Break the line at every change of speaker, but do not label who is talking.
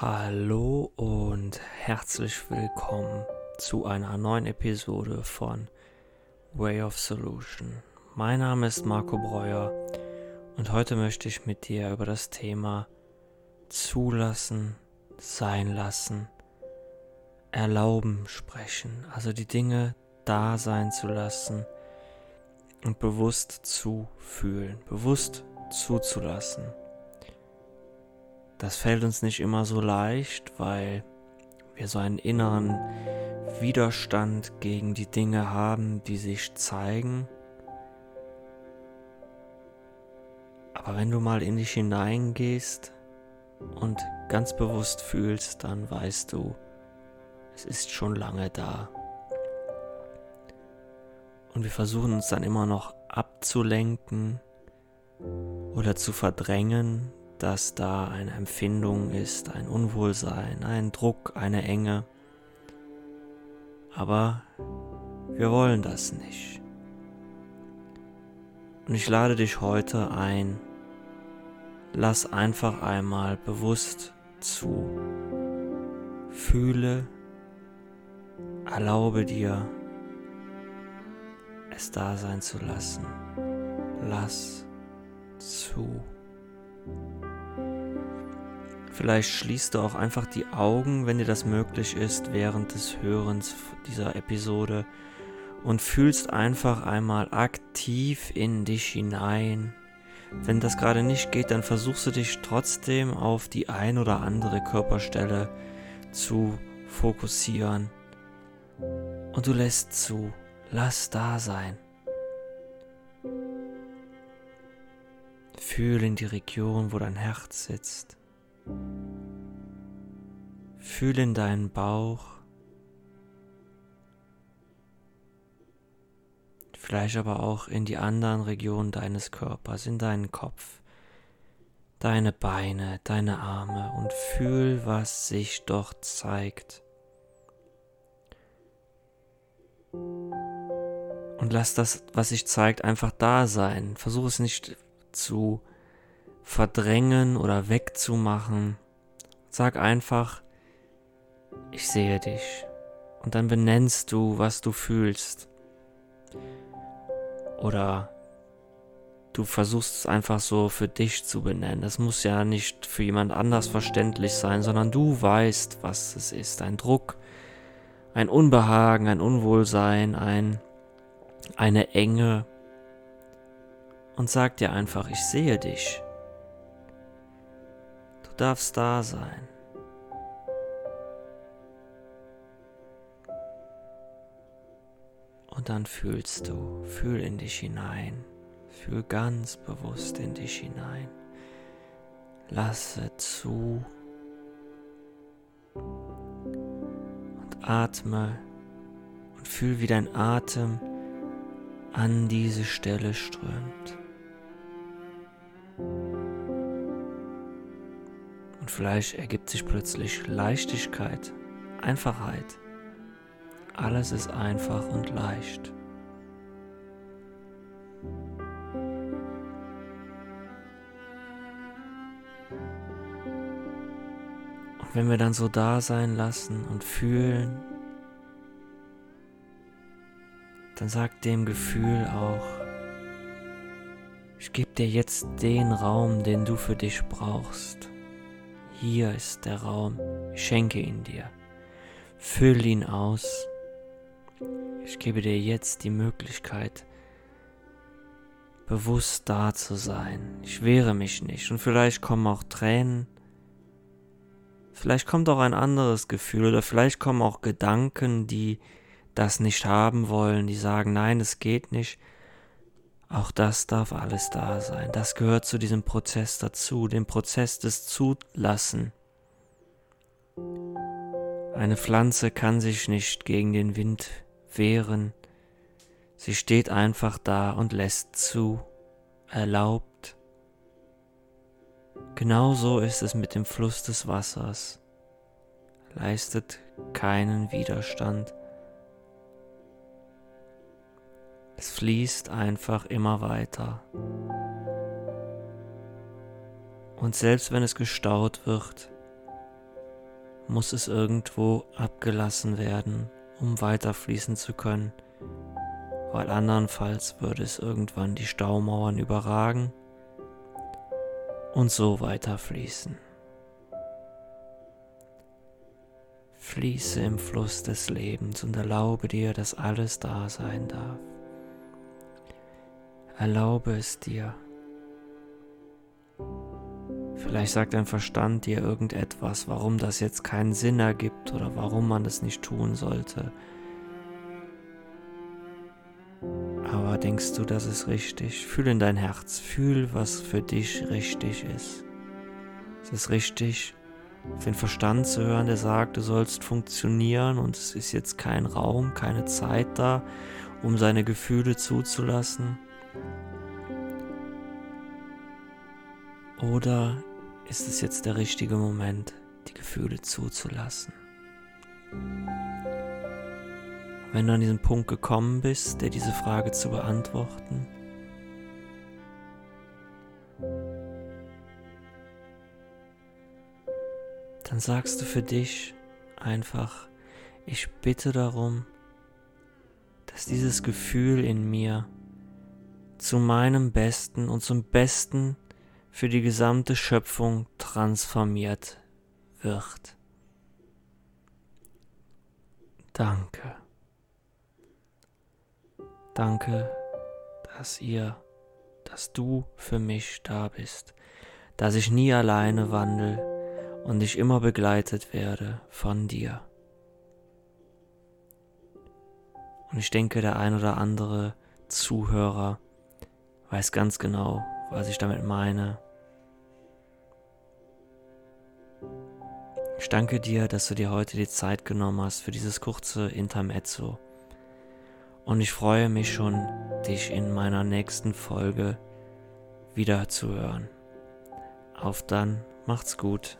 Hallo und herzlich willkommen zu einer neuen Episode von Way of Solution. Mein Name ist Marco Breuer und heute möchte ich mit dir über das Thema Zulassen, Sein lassen, Erlauben sprechen. Also die Dinge da sein zu lassen und bewusst zu fühlen, bewusst zuzulassen. Das fällt uns nicht immer so leicht, weil wir so einen inneren Widerstand gegen die Dinge haben, die sich zeigen. Aber wenn du mal in dich hineingehst und ganz bewusst fühlst, dann weißt du, es ist schon lange da. Und wir versuchen uns dann immer noch abzulenken oder zu verdrängen, dass da eine Empfindung ist, ein Unwohlsein, ein Druck, eine Enge. Aber wir wollen das nicht. Und ich lade dich heute ein, lass einfach einmal bewusst zu. Fühle, erlaube dir, es da sein zu lassen. Lass zu. Vielleicht schließt du auch einfach die Augen, wenn dir das möglich ist, während des Hörens dieser Episode und fühlst einfach einmal aktiv in dich hinein. Wenn das gerade nicht geht, dann versuchst du dich trotzdem auf die ein oder andere Körperstelle zu fokussieren. Und du lässt zu, lass da sein. Fühl in die Region, wo dein Herz sitzt. Fühl in deinen Bauch, vielleicht aber auch in die anderen Regionen deines Körpers, in deinen Kopf, deine Beine, deine Arme und fühl, was sich dort zeigt. Und lass das, was sich zeigt, einfach da sein. Versuch es nicht zu verdrängen oder wegzumachen. Sag einfach, ich sehe dich. Und dann benennst du, was du fühlst. Oder du versuchst es einfach so für dich zu benennen. Das muss ja nicht für jemand anders verständlich sein, sondern du weißt, was es ist. Ein Druck, ein Unbehagen, ein Unwohlsein, ein, eine Enge. Und sag dir einfach, ich sehe dich darfst da sein. Und dann fühlst du, fühl in dich hinein, fühl ganz bewusst in dich hinein. Lasse zu und atme und fühl, wie dein Atem an diese Stelle strömt. Und vielleicht ergibt sich plötzlich Leichtigkeit, Einfachheit. Alles ist einfach und leicht. Und wenn wir dann so da sein lassen und fühlen, dann sagt dem Gefühl auch, ich gebe dir jetzt den Raum, den du für dich brauchst. Hier ist der Raum, ich schenke ihn dir. Füll ihn aus. Ich gebe dir jetzt die Möglichkeit, bewusst da zu sein. Ich wehre mich nicht und vielleicht kommen auch Tränen. Vielleicht kommt auch ein anderes Gefühl oder vielleicht kommen auch Gedanken, die das nicht haben wollen, die sagen, nein, es geht nicht. Auch das darf alles da sein. Das gehört zu diesem Prozess dazu, dem Prozess des Zulassen. Eine Pflanze kann sich nicht gegen den Wind wehren. Sie steht einfach da und lässt zu, erlaubt. Genauso ist es mit dem Fluss des Wassers. Leistet keinen Widerstand. Es fließt einfach immer weiter. Und selbst wenn es gestaut wird, muss es irgendwo abgelassen werden, um weiterfließen zu können, weil andernfalls würde es irgendwann die Staumauern überragen und so weiterfließen. Fließe im Fluss des Lebens und erlaube dir, dass alles da sein darf. Erlaube es dir. Vielleicht sagt dein Verstand dir irgendetwas, warum das jetzt keinen Sinn ergibt oder warum man es nicht tun sollte. Aber denkst du, das ist richtig? Fühl in dein Herz, fühl, was für dich richtig ist. Es ist richtig, auf den Verstand zu hören, der sagt, du sollst funktionieren und es ist jetzt kein Raum, keine Zeit da, um seine Gefühle zuzulassen. Oder ist es jetzt der richtige Moment, die Gefühle zuzulassen? Wenn du an diesen Punkt gekommen bist, dir diese Frage zu beantworten, dann sagst du für dich einfach, ich bitte darum, dass dieses Gefühl in mir zu meinem Besten und zum Besten für die gesamte Schöpfung transformiert wird. Danke. Danke, dass ihr, dass du für mich da bist, dass ich nie alleine wandle und ich immer begleitet werde von dir. Und ich denke, der ein oder andere Zuhörer weiß ganz genau, was ich damit meine. Ich danke dir, dass du dir heute die Zeit genommen hast für dieses kurze Intermezzo. Und ich freue mich schon, dich in meiner nächsten Folge wieder zu hören. Auf dann, macht's gut.